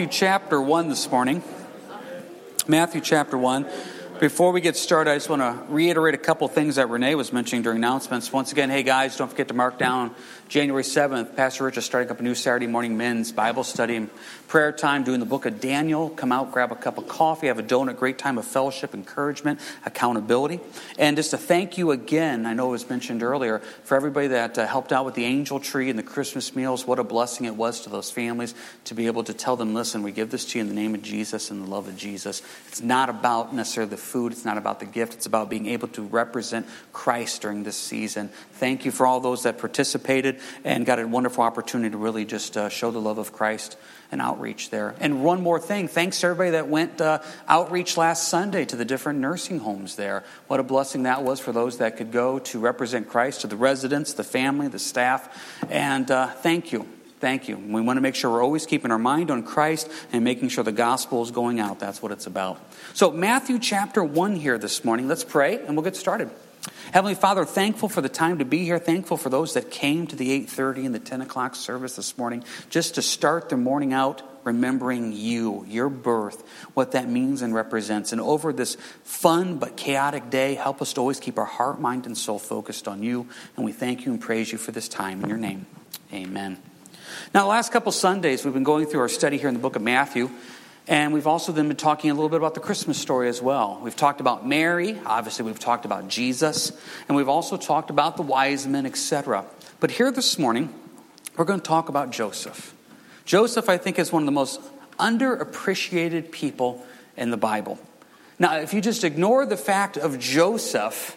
Matthew chapter 1 this morning. Matthew chapter 1. Before we get started, I just want to reiterate a couple things that Renee was mentioning during announcements. Once again, hey guys, don't forget to mark down January 7th. Pastor Rich is starting up a new Saturday morning men's Bible study and prayer time, doing the book of Daniel. Come out, grab a cup of coffee, have a donut, great time of fellowship, encouragement, accountability. And just to thank you again, I know it was mentioned earlier, for everybody that uh, helped out with the angel tree and the Christmas meals. What a blessing it was to those families to be able to tell them, listen, we give this to you in the name of Jesus and the love of Jesus. It's not about necessarily the food, it's not about the gift, it's about being able to represent Christ during this season. Thank you for all those that participated and got a wonderful opportunity to really just uh, show the love of Christ and outreach there. And one more thing thanks to everybody that went uh, outreach last Sunday to the different nursing homes there. What a blessing that was for those that could go to represent Christ to the residents, the family, the staff. And uh, thank you. Thank you. We want to make sure we're always keeping our mind on Christ and making sure the gospel is going out. That's what it's about. So, Matthew chapter 1 here this morning. Let's pray and we'll get started. Heavenly Father, thankful for the time to be here. Thankful for those that came to the 8:30 and the 10 o'clock service this morning, just to start their morning out remembering you, your birth, what that means and represents. And over this fun but chaotic day, help us to always keep our heart, mind, and soul focused on you. And we thank you and praise you for this time in your name. Amen. Now, the last couple Sundays, we've been going through our study here in the book of Matthew, and we've also then been talking a little bit about the Christmas story as well. We've talked about Mary, obviously, we've talked about Jesus, and we've also talked about the wise men, etc. But here this morning, we're going to talk about Joseph. Joseph, I think, is one of the most underappreciated people in the Bible. Now, if you just ignore the fact of Joseph,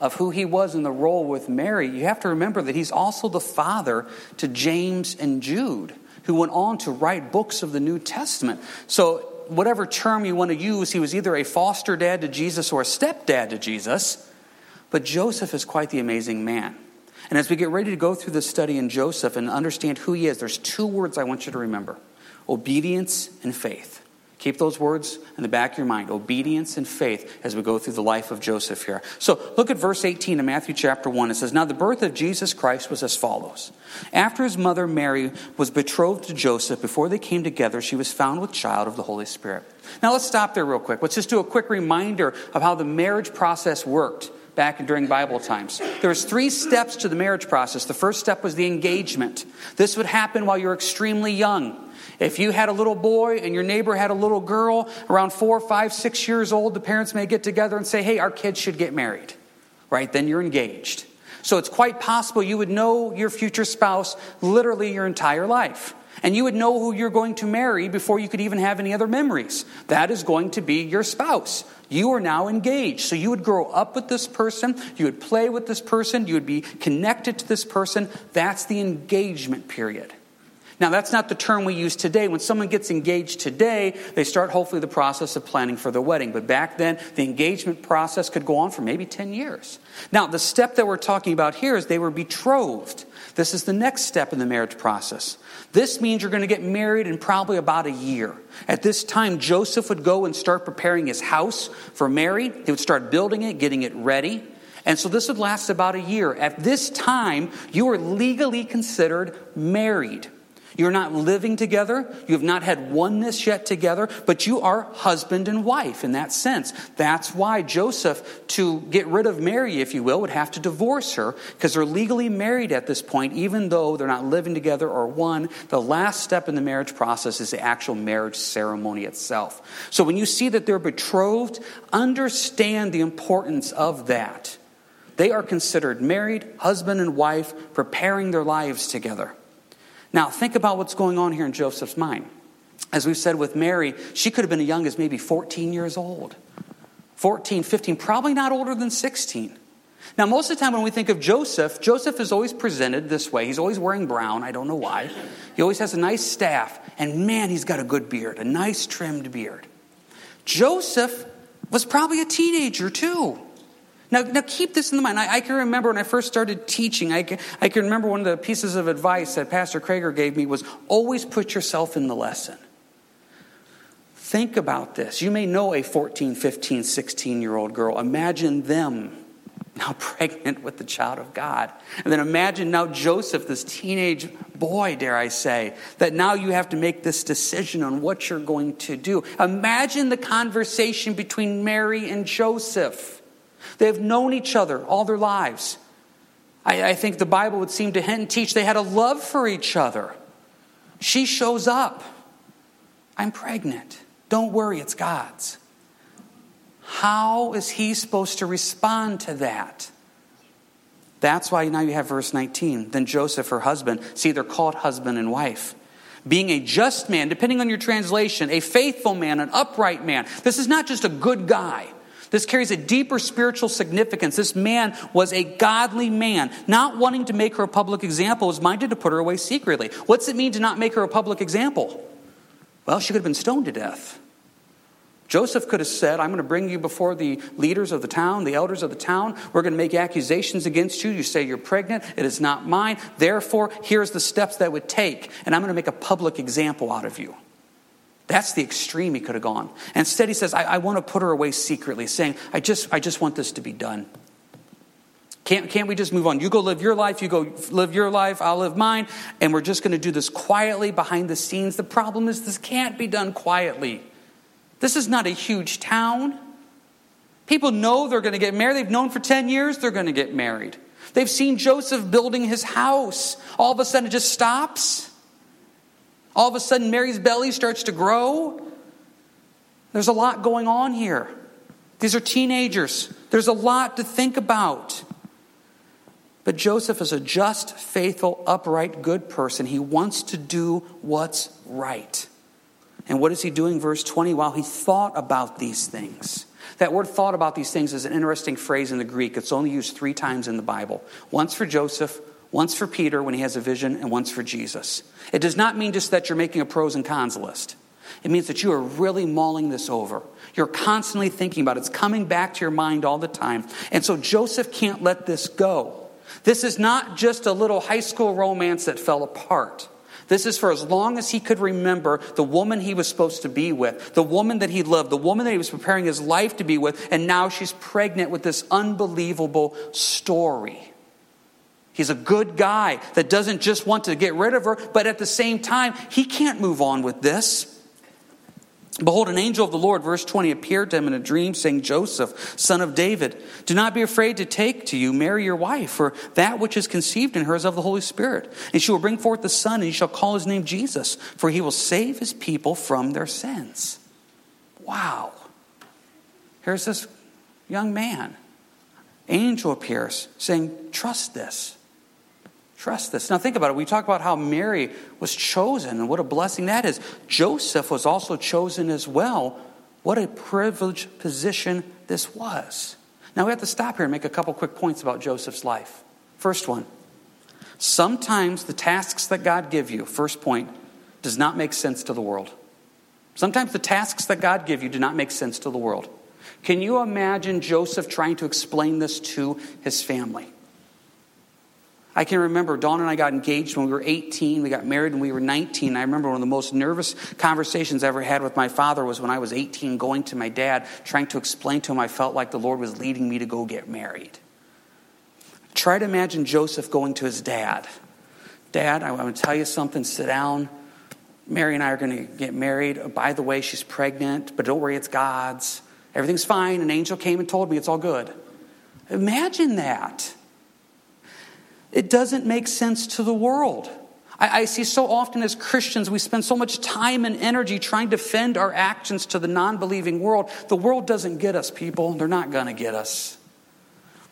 of who he was in the role with Mary, you have to remember that he's also the father to James and Jude, who went on to write books of the New Testament. So, whatever term you want to use, he was either a foster dad to Jesus or a stepdad to Jesus. But Joseph is quite the amazing man. And as we get ready to go through this study in Joseph and understand who he is, there's two words I want you to remember obedience and faith. Keep those words in the back of your mind obedience and faith as we go through the life of Joseph here. So look at verse 18 in Matthew chapter 1. It says, Now the birth of Jesus Christ was as follows. After his mother Mary was betrothed to Joseph, before they came together, she was found with child of the Holy Spirit. Now let's stop there real quick. Let's just do a quick reminder of how the marriage process worked back during Bible times. There was three steps to the marriage process. The first step was the engagement. This would happen while you're extremely young. If you had a little boy and your neighbor had a little girl around four, five, six years old, the parents may get together and say, hey, our kids should get married. Right? Then you're engaged. So it's quite possible you would know your future spouse literally your entire life. And you would know who you're going to marry before you could even have any other memories. That is going to be your spouse. You are now engaged. So you would grow up with this person, you would play with this person, you would be connected to this person. That's the engagement period. Now, that's not the term we use today. When someone gets engaged today, they start hopefully the process of planning for the wedding. But back then, the engagement process could go on for maybe 10 years. Now, the step that we're talking about here is they were betrothed. This is the next step in the marriage process. This means you're going to get married in probably about a year. At this time, Joseph would go and start preparing his house for Mary. He would start building it, getting it ready. And so this would last about a year. At this time, you are legally considered married. You're not living together. You have not had oneness yet together, but you are husband and wife in that sense. That's why Joseph, to get rid of Mary, if you will, would have to divorce her because they're legally married at this point, even though they're not living together or one. The last step in the marriage process is the actual marriage ceremony itself. So when you see that they're betrothed, understand the importance of that. They are considered married, husband and wife, preparing their lives together. Now, think about what's going on here in Joseph's mind. As we've said with Mary, she could have been as young as maybe 14 years old. 14, 15, probably not older than 16. Now, most of the time when we think of Joseph, Joseph is always presented this way. He's always wearing brown. I don't know why. He always has a nice staff, and man, he's got a good beard, a nice trimmed beard. Joseph was probably a teenager too. Now, now keep this in the mind. I, I, can remember when I first started teaching, I can, I can remember one of the pieces of advice that Pastor Krager gave me was always put yourself in the lesson. Think about this. You may know a 14, 15, 16 year old girl. Imagine them now pregnant with the child of God. And then imagine now Joseph, this teenage boy, dare I say, that now you have to make this decision on what you're going to do. Imagine the conversation between Mary and Joseph. They have known each other all their lives. I, I think the Bible would seem to hint and teach they had a love for each other. She shows up. I'm pregnant. Don't worry, it's God's. How is he supposed to respond to that? That's why now you have verse 19. Then Joseph, her husband, see, they're called husband and wife. Being a just man, depending on your translation, a faithful man, an upright man. This is not just a good guy. This carries a deeper spiritual significance. This man was a godly man, not wanting to make her a public example, was minded to put her away secretly. What's it mean to not make her a public example? Well, she could have been stoned to death. Joseph could have said, I'm going to bring you before the leaders of the town, the elders of the town. We're going to make accusations against you. You say you're pregnant. It is not mine. Therefore, here's the steps that would take, and I'm going to make a public example out of you. That's the extreme he could have gone. Instead, he says, I, I want to put her away secretly, saying, I just, I just want this to be done. Can't, can't we just move on? You go live your life, you go live your life, I'll live mine, and we're just going to do this quietly behind the scenes. The problem is, this can't be done quietly. This is not a huge town. People know they're going to get married. They've known for 10 years they're going to get married. They've seen Joseph building his house. All of a sudden it just stops. All of a sudden Mary's belly starts to grow. There's a lot going on here. These are teenagers. There's a lot to think about. But Joseph is a just, faithful, upright, good person. He wants to do what's right. And what is he doing, verse 20? While he thought about these things. That word thought about these things is an interesting phrase in the Greek. It's only used three times in the Bible once for Joseph, once for Peter when he has a vision, and once for Jesus. It does not mean just that you're making a pros and cons list. It means that you are really mulling this over. You're constantly thinking about it. It's coming back to your mind all the time. And so Joseph can't let this go. This is not just a little high school romance that fell apart. This is for as long as he could remember the woman he was supposed to be with, the woman that he loved, the woman that he was preparing his life to be with, and now she's pregnant with this unbelievable story. He's a good guy that doesn't just want to get rid of her, but at the same time, he can't move on with this. Behold, an angel of the Lord, verse 20, appeared to him in a dream, saying, Joseph, son of David, do not be afraid to take to you Mary your wife, for that which is conceived in her is of the Holy Spirit. And she will bring forth the Son, and he shall call his name Jesus, for he will save his people from their sins. Wow. Here's this young man. Angel appears, saying, Trust this. Trust this. Now, think about it. We talk about how Mary was chosen and what a blessing that is. Joseph was also chosen as well. What a privileged position this was. Now, we have to stop here and make a couple quick points about Joseph's life. First one sometimes the tasks that God give you, first point, does not make sense to the world. Sometimes the tasks that God give you do not make sense to the world. Can you imagine Joseph trying to explain this to his family? I can remember Dawn and I got engaged when we were 18. We got married when we were 19. I remember one of the most nervous conversations I ever had with my father was when I was 18, going to my dad, trying to explain to him I felt like the Lord was leading me to go get married. Try to imagine Joseph going to his dad. Dad, I want to tell you something. Sit down. Mary and I are going to get married. Oh, by the way, she's pregnant, but don't worry, it's God's. Everything's fine. An angel came and told me it's all good. Imagine that. It doesn't make sense to the world. I, I, see so often as Christians, we spend so much time and energy trying to defend our actions to the non believing world. The world doesn't get us, people. They're not going to get us.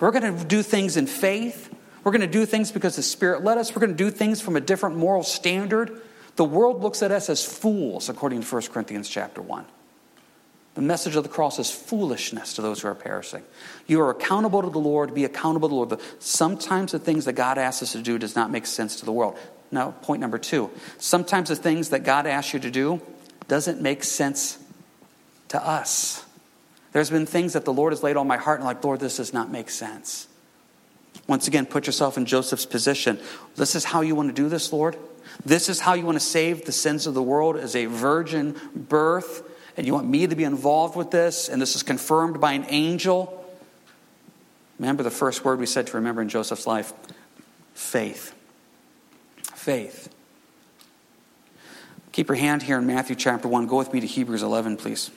We're going to do things in faith. We're going to do things because the Spirit led us. We're going to do things from a different moral standard. The world looks at us as fools, according to 1 Corinthians chapter 1. The message of the cross is foolishness to those who are perishing. You are accountable to the Lord, be accountable to the Lord. Sometimes the things that God asks us to do does not make sense to the world. Now, point number two. Sometimes the things that God asks you to do doesn't make sense to us. There's been things that the Lord has laid on my heart and like, Lord, this does not make sense. Once again, put yourself in Joseph's position. This is how you want to do this, Lord. This is how you want to save the sins of the world as a virgin birth and you want me to be involved with this, and this is confirmed by an angel, Remember the first word we said to remember in Joseph's life faith. Faith. Keep your hand here in Matthew chapter 1. Go with me to Hebrews 11, please.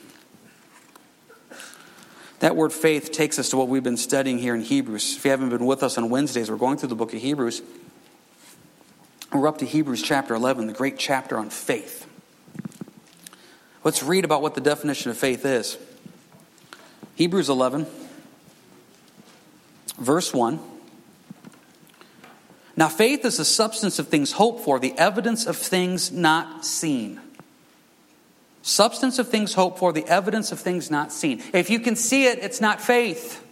That word faith takes us to what we've been studying here in Hebrews. If you haven't been with us on Wednesdays, we're going through the book of Hebrews. We're up to Hebrews chapter 11, the great chapter on faith. Let's read about what the definition of faith is. Hebrews 11, verse 1. Now, faith is the substance of things hoped for, the evidence of things not seen. Substance of things hoped for, the evidence of things not seen. If you can see it, it's not faith.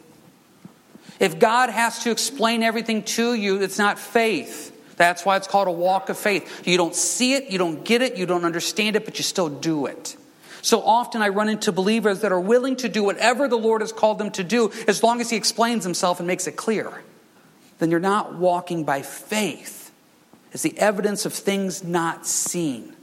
If God has to explain everything to you, it's not faith. That's why it's called a walk of faith. You don't see it, you don't get it, you don't understand it, but you still do it. So often I run into believers that are willing to do whatever the Lord has called them to do as long as He explains Himself and makes it clear. Then you're not walking by faith. It's the evidence of things not seen.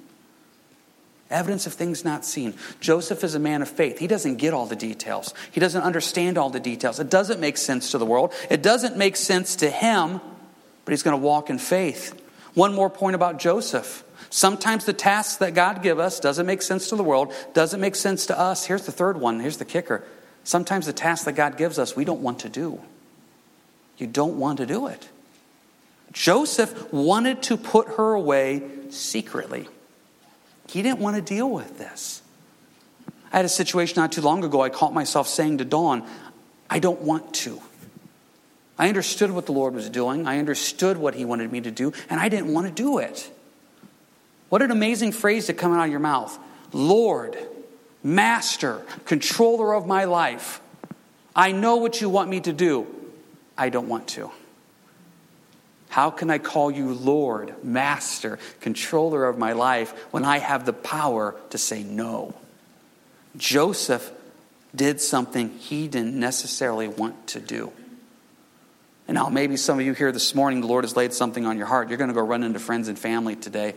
Evidence of things not seen. Joseph is a man of faith. He doesn't get all the details, he doesn't understand all the details. It doesn't make sense to the world, it doesn't make sense to him, but he's going to walk in faith. One more point about Joseph. Sometimes the tasks that God give us doesn't make sense to the world, doesn't make sense to us. Here's the third one. Here's the kicker. Sometimes the tasks that God gives us, we don't want to do. You don't want to do it. Joseph wanted to put her away secretly. He didn't want to deal with this. I had a situation not too long ago. I caught myself saying to Dawn, I don't want to. I understood what the Lord was doing. I understood what He wanted me to do, and I didn't want to do it. What an amazing phrase to come out of your mouth Lord, Master, controller of my life. I know what you want me to do. I don't want to. How can I call you Lord, Master, controller of my life when I have the power to say no? Joseph did something he didn't necessarily want to do. And now, maybe some of you here this morning, the Lord has laid something on your heart. You're going to go run into friends and family today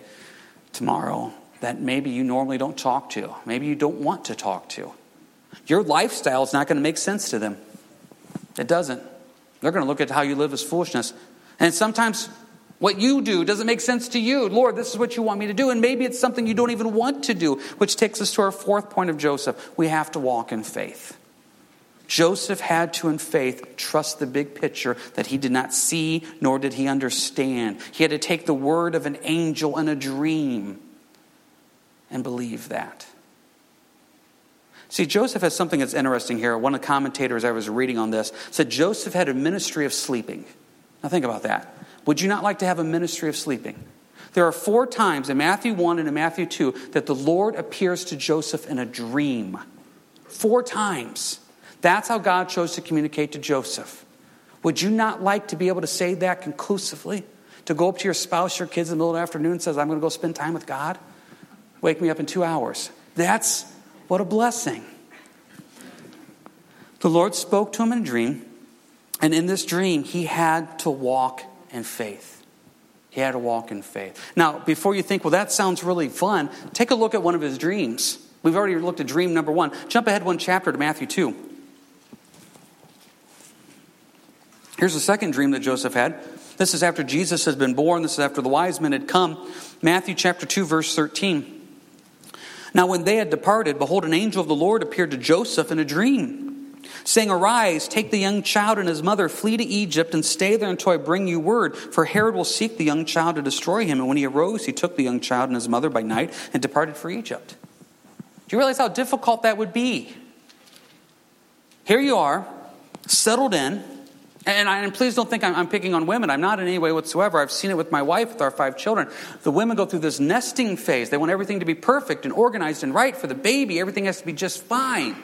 tomorrow that maybe you normally don't talk to, maybe you don't want to talk to. Your lifestyle is not going to make sense to them. It doesn't. They're going to look at how you live as foolishness. And sometimes what you do doesn't make sense to you. Lord, this is what you want me to do. And maybe it's something you don't even want to do, which takes us to our fourth point of Joseph. We have to walk in faith. Joseph had to, in faith, trust the big picture that he did not see nor did he understand. He had to take the word of an angel in a dream and believe that. See, Joseph has something that's interesting here. One of the commentators I was reading on this said Joseph had a ministry of sleeping. Now, think about that. Would you not like to have a ministry of sleeping? There are four times in Matthew 1 and in Matthew 2 that the Lord appears to Joseph in a dream. Four times. That's how God chose to communicate to Joseph. Would you not like to be able to say that conclusively? To go up to your spouse, your kids in the middle of the afternoon and says, I'm going to go spend time with God? Wake me up in two hours. That's what a blessing. The Lord spoke to him in a dream, and in this dream, he had to walk in faith. He had to walk in faith. Now, before you think, well, that sounds really fun, take a look at one of his dreams. We've already looked at dream number one. Jump ahead one chapter to Matthew 2. Here's the second dream that Joseph had. This is after Jesus has been born. This is after the wise men had come. Matthew chapter 2, verse 13. Now, when they had departed, behold, an angel of the Lord appeared to Joseph in a dream, saying, Arise, take the young child and his mother, flee to Egypt, and stay there until I bring you word, for Herod will seek the young child to destroy him. And when he arose, he took the young child and his mother by night and departed for Egypt. Do you realize how difficult that would be? Here you are, settled in and, I, and, please don't think I'm, I'm, picking on women. I'm not in any way whatsoever. I've seen it with my wife, with our five children. The women go through this nesting phase. They want everything to be perfect and organized and right for the baby. Everything has to be just fine.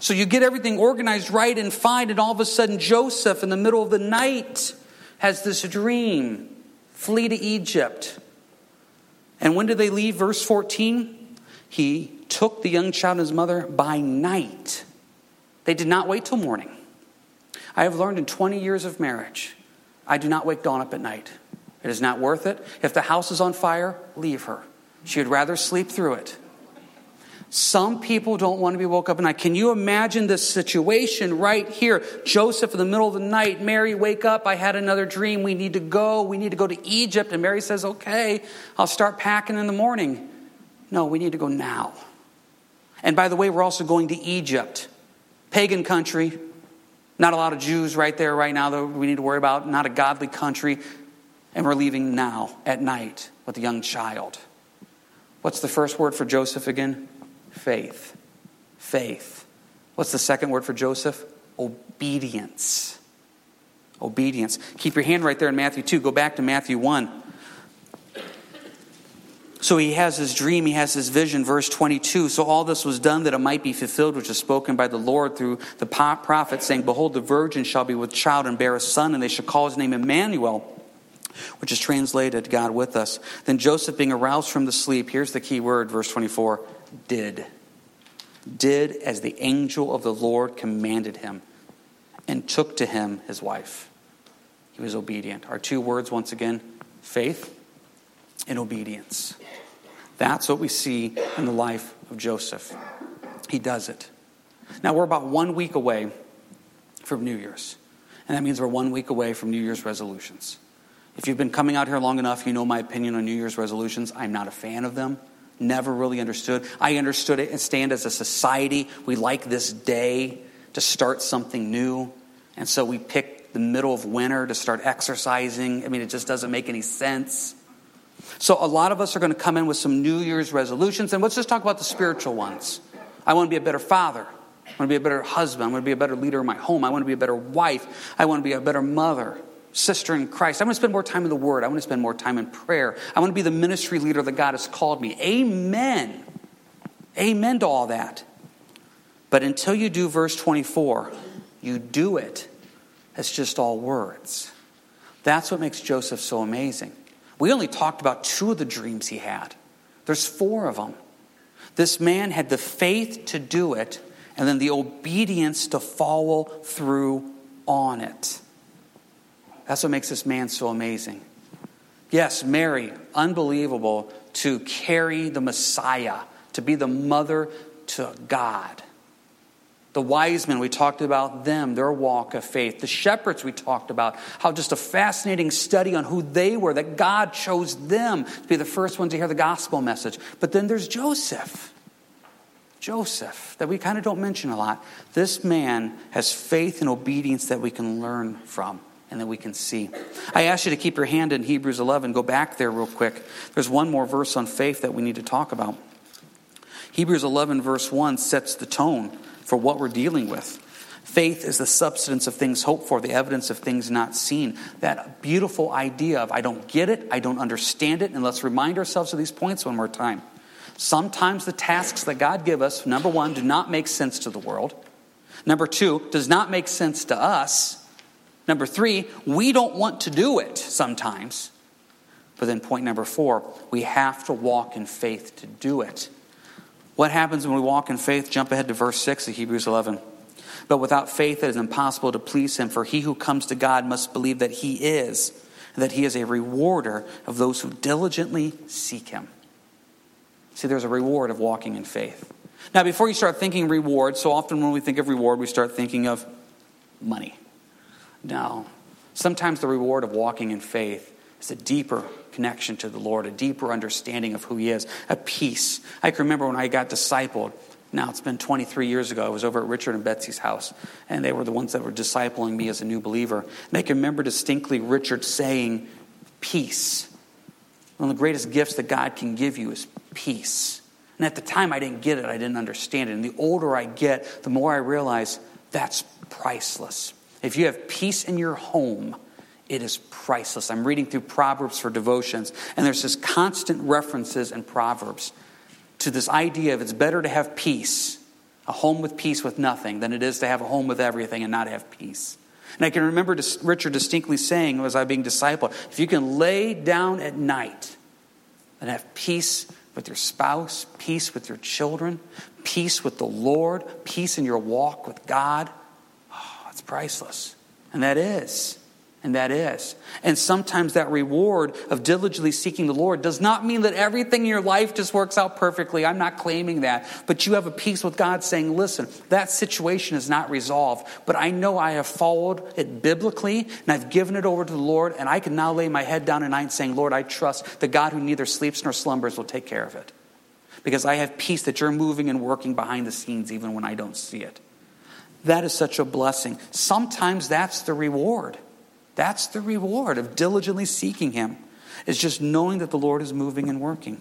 So you get everything organized right and fine, and all of a sudden, Joseph, in the middle of the night, has this dream flee to Egypt. And when did they leave? Verse 14 He took the young child and his mother by night. They did not wait till morning. I have learned in 20 years of marriage, I do not wake Dawn up at night. It is not worth it. If the house is on fire, leave her. She would rather sleep through it. Some people don't want to be woke up at night. Can you imagine this situation right here? Joseph in the middle of the night, Mary, wake up. I had another dream. We need to go. We need to go to Egypt. And Mary says, Okay, I'll start packing in the morning. No, we need to go now. And by the way, we're also going to Egypt, pagan country. Not a lot of Jews right there right now that we need to worry about. Not a godly country. And we're leaving now at night with a young child. What's the first word for Joseph again? Faith. Faith. What's the second word for Joseph? Obedience. Obedience. Keep your hand right there in Matthew 2. Go back to Matthew 1. So he has his dream, he has his vision, verse 22. So all this was done that it might be fulfilled, which is spoken by the Lord through the prophet, saying, Behold, the virgin shall be with child and bear a son, and they shall call his name Emmanuel, which is translated God with us. Then Joseph, being aroused from the sleep, here's the key word, verse 24, did. Did as the angel of the Lord commanded him, and took to him his wife. He was obedient. Our two words, once again, faith and obedience. That's what we see in the life of Joseph. He does it. Now, we're about one week away from New Year's, and that means we're one week away from New Year's resolutions. If you've been coming out here long enough, you know my opinion on New Year's resolutions. I'm not a fan of them. Never really understood. I understood it and stand as a society. We like this day to start something new. And so we pick the middle of winter to start exercising. I mean, it just doesn't make any sense. So, a lot of us are going to come in with some New Year's resolutions, and let's just talk about the spiritual ones. I want to be a better father. I want to be a better husband. I want to be a better leader in my home. I want to be a better wife. I want to be a better mother, sister in Christ. I want to spend more time in the Word. I want to spend more time in prayer. I want to be the ministry leader that God has called me. Amen. Amen to all that. But until you do verse 24, you do it. It's just all words. That's what makes Joseph so amazing. We only talked about two of the dreams he had, there's four of them. This man had the faith to do it and then the obedience to follow through on it. That's what makes this man so amazing. Yes, Mary, unbelievable to carry the Messiah, to be the mother to God. The wise men, we talked about them, their walk of faith. The shepherds, we talked about how just a fascinating study on who they were, that God chose them to be the first ones to hear the gospel message. But then there's Joseph. Joseph, that we kind of don't mention a lot. This man has faith and obedience that we can learn from and that we can see. I ask you to keep your hand in Hebrews 11. Go back there real quick. There's one more verse on faith that we need to talk about. Hebrews 11, verse 1 sets the tone for what we're dealing with. Faith is the substance of things hoped for, the evidence of things not seen. That beautiful idea of I don't get it, I don't understand it, and let's remind ourselves of these points one more time. Sometimes the tasks that God give us, number one, do not make sense to the world. Number two, does not make sense to us. Number three, we don't want to do it sometimes. But then point number four, we have to walk in faith to do it. What happens when we walk in faith? Jump ahead to verse 6 of Hebrews 11. But without faith, it is impossible to please him, for he who comes to God must believe that he is, and that he is a rewarder of those who diligently seek him. See, there's a reward of walking in faith. Now, before you start thinking reward, so often when we think of reward, we start thinking of money. No. Sometimes the reward of walking in faith is a deeper connection to the Lord, a deeper understanding of who He is, a peace. I can remember when I got discipled. Now it's been 23 years ago. I was over at Richard and Betsy's house, and they were the ones that were discipling me as a new believer. And I can remember distinctly Richard saying, Peace. One of the greatest gifts that God can give you is peace. And at the time, I didn't get it, I didn't understand it. And the older I get, the more I realize that's priceless. If you have peace in your home, it is priceless. I'm reading through Proverbs for devotions, and there's this constant references in Proverbs to this idea of it's better to have peace, a home with peace with nothing, than it is to have a home with everything and not have peace. And I can remember Richard distinctly saying, as I being discipled, if you can lay down at night and have peace with your spouse, peace with your children, peace with the Lord, peace in your walk with God, oh, it's priceless. And that is. And that is. And sometimes that reward of diligently seeking the Lord does not mean that everything in your life just works out perfectly. I'm not claiming that. But you have a peace with God saying, listen, that situation is not resolved, but I know I have followed it biblically and I've given it over to the Lord, and I can now lay my head down at night saying, Lord, I trust the God who neither sleeps nor slumbers will take care of it. Because I have peace that you're moving and working behind the scenes even when I don't see it. That is such a blessing. Sometimes that's the reward. That's the reward of diligently seeking Him, is just knowing that the Lord is moving and working.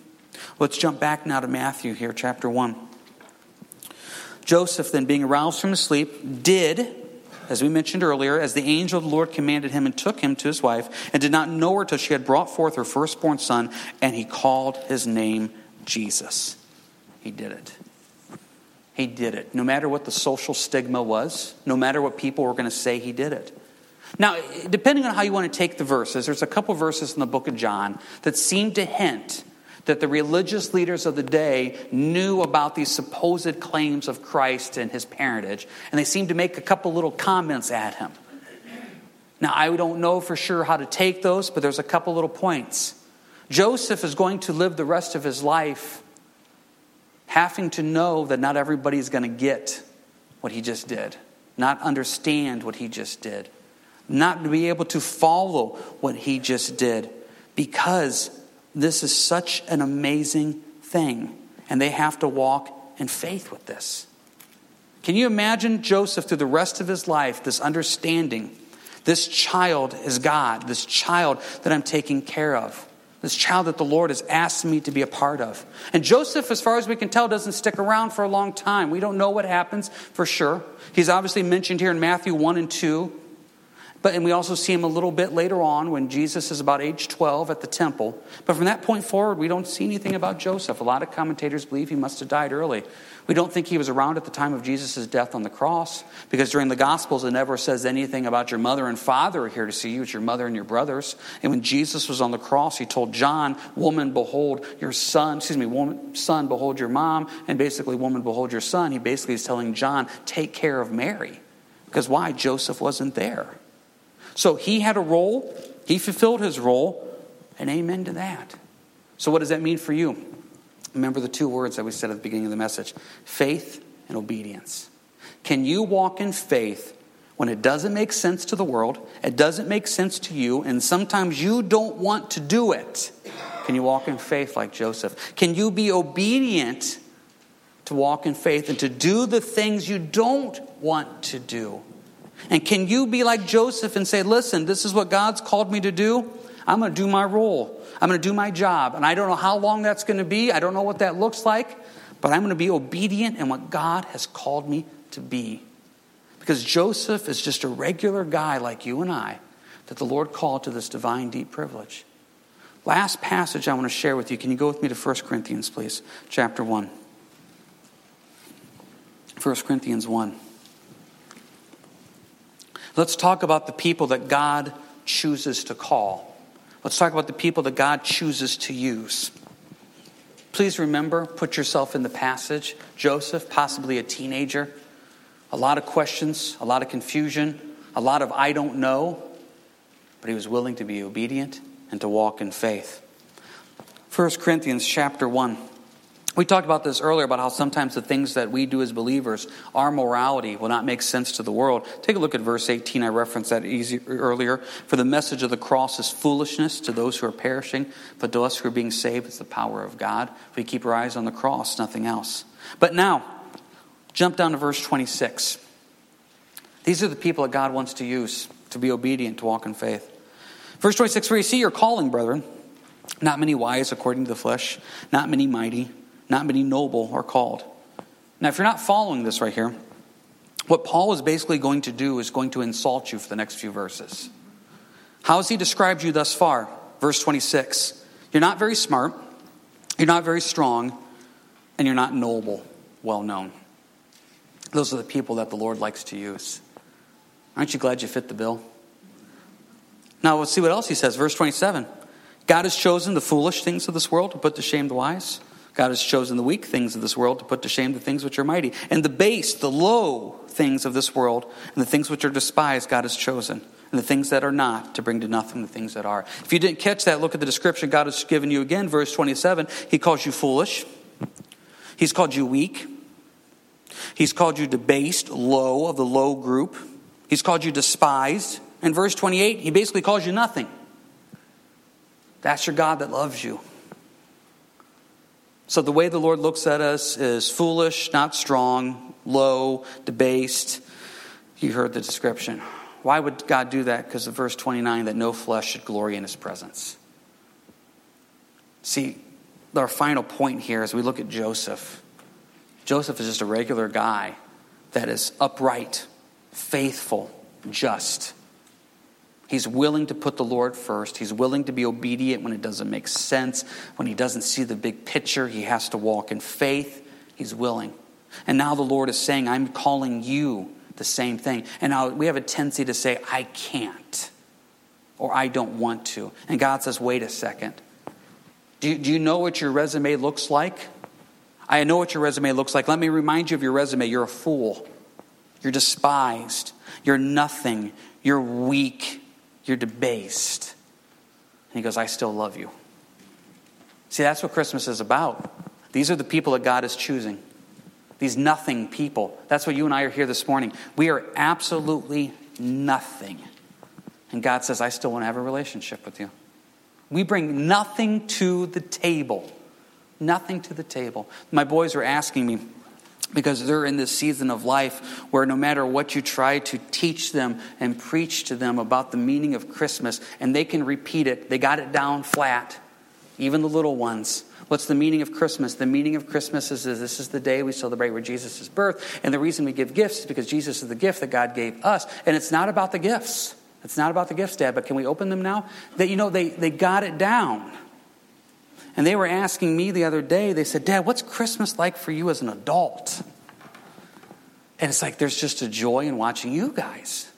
Let's jump back now to Matthew here, chapter 1. Joseph, then being aroused from his sleep, did, as we mentioned earlier, as the angel of the Lord commanded him, and took him to his wife, and did not know her till she had brought forth her firstborn son, and he called his name Jesus. He did it. He did it. No matter what the social stigma was, no matter what people were going to say, he did it. Now, depending on how you want to take the verses, there's a couple verses in the book of John that seem to hint that the religious leaders of the day knew about these supposed claims of Christ and his parentage, and they seem to make a couple little comments at him. Now, I don't know for sure how to take those, but there's a couple little points. Joseph is going to live the rest of his life having to know that not everybody's going to get what he just did, not understand what he just did not to be able to follow what he just did because this is such an amazing thing. And they have to walk in faith with this. Can you imagine Joseph through the rest of his life, this understanding? This child is God, this child that I'm taking care of, this child that the Lord has asked me to be a part of. And Joseph, as far as we can tell, doesn't stick around for a long time. We don't know what happens for sure. He's obviously mentioned here in Matthew 1 and 2. But, and we also see him a little bit later on when Jesus is about age 12 at the temple. But from that point forward, we don't see anything about Joseph. A lot of commentators believe he must have died early. We don't think he was around at the time of Jesus' death on the cross because during the Gospels it never says anything about your mother and father are here to see you. It's your mother and your brothers. And when Jesus was on the cross, he told John, Woman, behold your son. Excuse me, woman, son, behold your mom. And basically, Woman, behold your son. He basically is telling John, Take care of Mary. Because why? Joseph wasn't there. So he had a role, he fulfilled his role, and amen to that. So, what does that mean for you? Remember the two words that we said at the beginning of the message faith and obedience. Can you walk in faith when it doesn't make sense to the world, it doesn't make sense to you, and sometimes you don't want to do it? Can you walk in faith like Joseph? Can you be obedient to walk in faith and to do the things you don't want to do? And can you be like Joseph and say, listen, this is what God's called me to do? I'm going to do my role. I'm going to do my job. And I don't know how long that's going to be. I don't know what that looks like. But I'm going to be obedient in what God has called me to be. Because Joseph is just a regular guy like you and I that the Lord called to this divine, deep privilege. Last passage I want to share with you. Can you go with me to 1 Corinthians, please? Chapter 1. 1 Corinthians 1. Let's talk about the people that God chooses to call. Let's talk about the people that God chooses to use. Please remember, put yourself in the passage. Joseph, possibly a teenager, a lot of questions, a lot of confusion, a lot of I don't know, but he was willing to be obedient and to walk in faith. 1 Corinthians chapter 1. We talked about this earlier about how sometimes the things that we do as believers, our morality, will not make sense to the world. Take a look at verse 18. I referenced that easy, earlier. For the message of the cross is foolishness to those who are perishing, but to us who are being saved, it's the power of God. If we keep our eyes on the cross, nothing else. But now, jump down to verse 26. These are the people that God wants to use to be obedient, to walk in faith. Verse 26 For you see your calling, brethren. Not many wise according to the flesh, not many mighty not many noble are called. Now, if you're not following this right here, what Paul is basically going to do is going to insult you for the next few verses. How has he described you thus far? Verse 26 You're not very smart, you're not very strong, and you're not noble, well known. Those are the people that the Lord likes to use. Aren't you glad you fit the bill? Now, let's see what else he says. Verse 27 God has chosen the foolish things of this world to put to shame the wise. God has chosen the weak things of this world to put to shame the things which are mighty. And the base, the low things of this world, and the things which are despised, God has chosen. And the things that are not to bring to nothing the things that are. If you didn't catch that, look at the description God has given you again, verse 27. He calls you foolish, He's called you weak, He's called you debased, low, of the low group, He's called you despised. And verse 28, He basically calls you nothing. That's your God that loves you. So the way the Lord looks at us is foolish, not strong, low, debased. You heard the description. Why would God do that? Because of verse 29 that no flesh should glory in his presence. See, our final point here as we look at Joseph. Joseph is just a regular guy that is upright, faithful, just. He's willing to put the Lord first. He's willing to be obedient when it doesn't make sense. When he doesn't see the big picture, he has to walk in faith. He's willing. And now the Lord is saying, I'm calling you the same thing. And now we have a tendency to say, I can't, or I don't want to. And God says, wait a second. Do do you know what your resume looks like? I know what your resume looks like. Let me remind you of your resume. You're a fool. You're despised. You're nothing. You're weak. You're debased. And he goes, I still love you. See, that's what Christmas is about. These are the people that God is choosing. These nothing people. That's what you and I are here this morning. We are absolutely nothing. And God says, I still want to have a relationship with you. We bring nothing to the table. Nothing to the table. My boys were asking me, because they're in this season of life where no matter what you try to teach them and preach to them about the meaning of Christmas, and they can repeat it, they got it down flat, even the little ones. What's the meaning of Christmas? The meaning of Christmas is, is this is the day we celebrate where Jesus' birth, and the reason we give gifts is because Jesus is the gift that God gave us, and it's not about the gifts. It's not about the gifts, Dad, but can we open them now? That you know they, they got it down. And they were asking me the other day, they said, Dad, what's Christmas like for you as an adult? And it's like there's just a joy in watching you guys.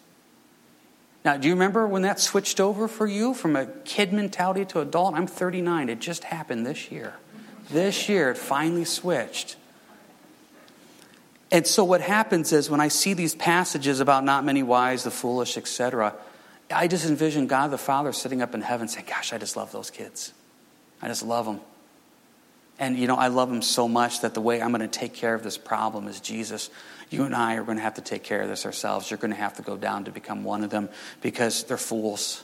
Now, do you remember when that switched over for you from a kid mentality to adult? I'm 39. It just happened this year. This year, it finally switched. And so, what happens is when I see these passages about not many wise, the foolish, etc., I just envision God the Father sitting up in heaven saying, Gosh, I just love those kids. I just love them. And, you know, I love them so much that the way I'm going to take care of this problem is Jesus. You and I are going to have to take care of this ourselves. You're going to have to go down to become one of them because they're fools.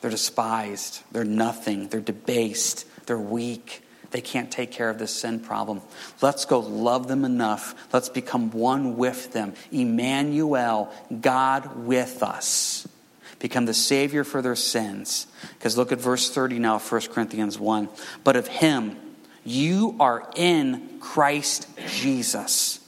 They're despised. They're nothing. They're debased. They're weak. They can't take care of this sin problem. Let's go love them enough. Let's become one with them. Emmanuel, God with us become the Savior for their sins. Because look at verse 30 now, 1 Corinthians 1. But of Him, you are in Christ Jesus,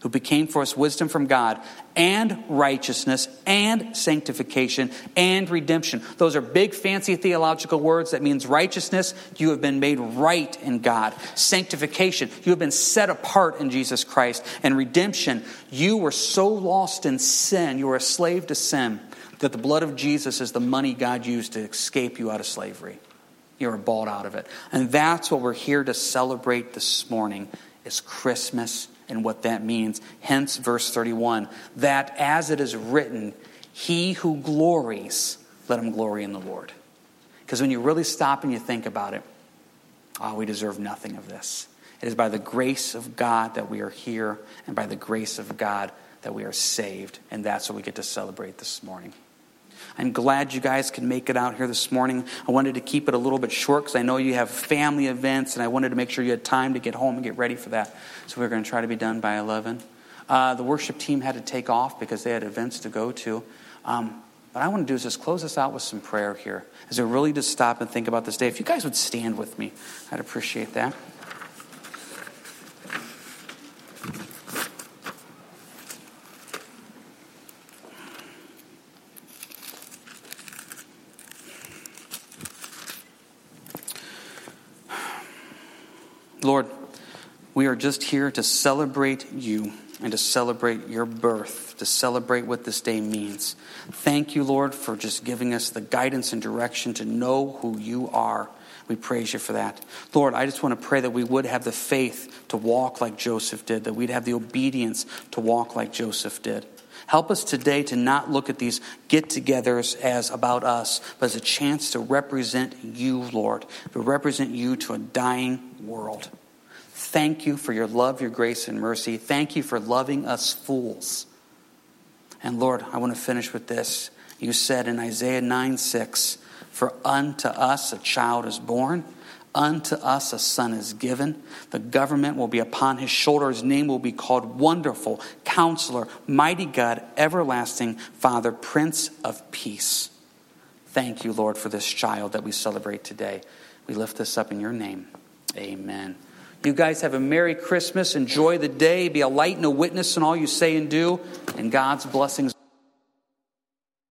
who became for us wisdom from God and righteousness and sanctification and redemption. Those are big, fancy theological words. That means righteousness, you have been made right in God. Sanctification, you have been set apart in Jesus Christ. And redemption, you were so lost in sin, you were a slave to sin that the blood of Jesus is the money God used to escape you out of slavery. You were bought out of it. And that's what we're here to celebrate this morning is Christmas and what that means. Hence verse 31, that as it is written, he who glories, let him glory in the Lord. Because when you really stop and you think about it, oh, we deserve nothing of this. It is by the grace of God that we are here, and by the grace of God that we are saved. And that's what we get to celebrate this morning. I'm glad you guys can make it out here this morning. I wanted to keep it a little bit short because I know you have family events, and I wanted to make sure you had time to get home and get ready for that. So we're going to try to be done by 11. Uh, the worship team had to take off because they had events to go to. Um, what I want to do is just close us out with some prayer here as we really just stop and think about this day. If you guys would stand with me, I'd appreciate that. Lord, we are just here to celebrate you and to celebrate your birth, to celebrate what this day means. Thank you, Lord, for just giving us the guidance and direction to know who you are. We praise you for that. Lord, I just want to pray that we would have the faith to walk like Joseph did, that we'd have the obedience to walk like Joseph did. Help us today to not look at these get togethers as about us, but as a chance to represent you, Lord, to represent you to a dying world. Thank you for your love, your grace, and mercy. Thank you for loving us fools. And Lord, I want to finish with this. You said in Isaiah 9 6, For unto us a child is born Unto us a son is given. The government will be upon his shoulder. His name will be called Wonderful, Counselor, Mighty God, Everlasting Father, Prince of Peace. Thank you, Lord, for this child that we celebrate today. We lift this up in your name. Amen. You guys have a Merry Christmas. Enjoy the day. Be a light and a witness in all you say and do. And God's blessings.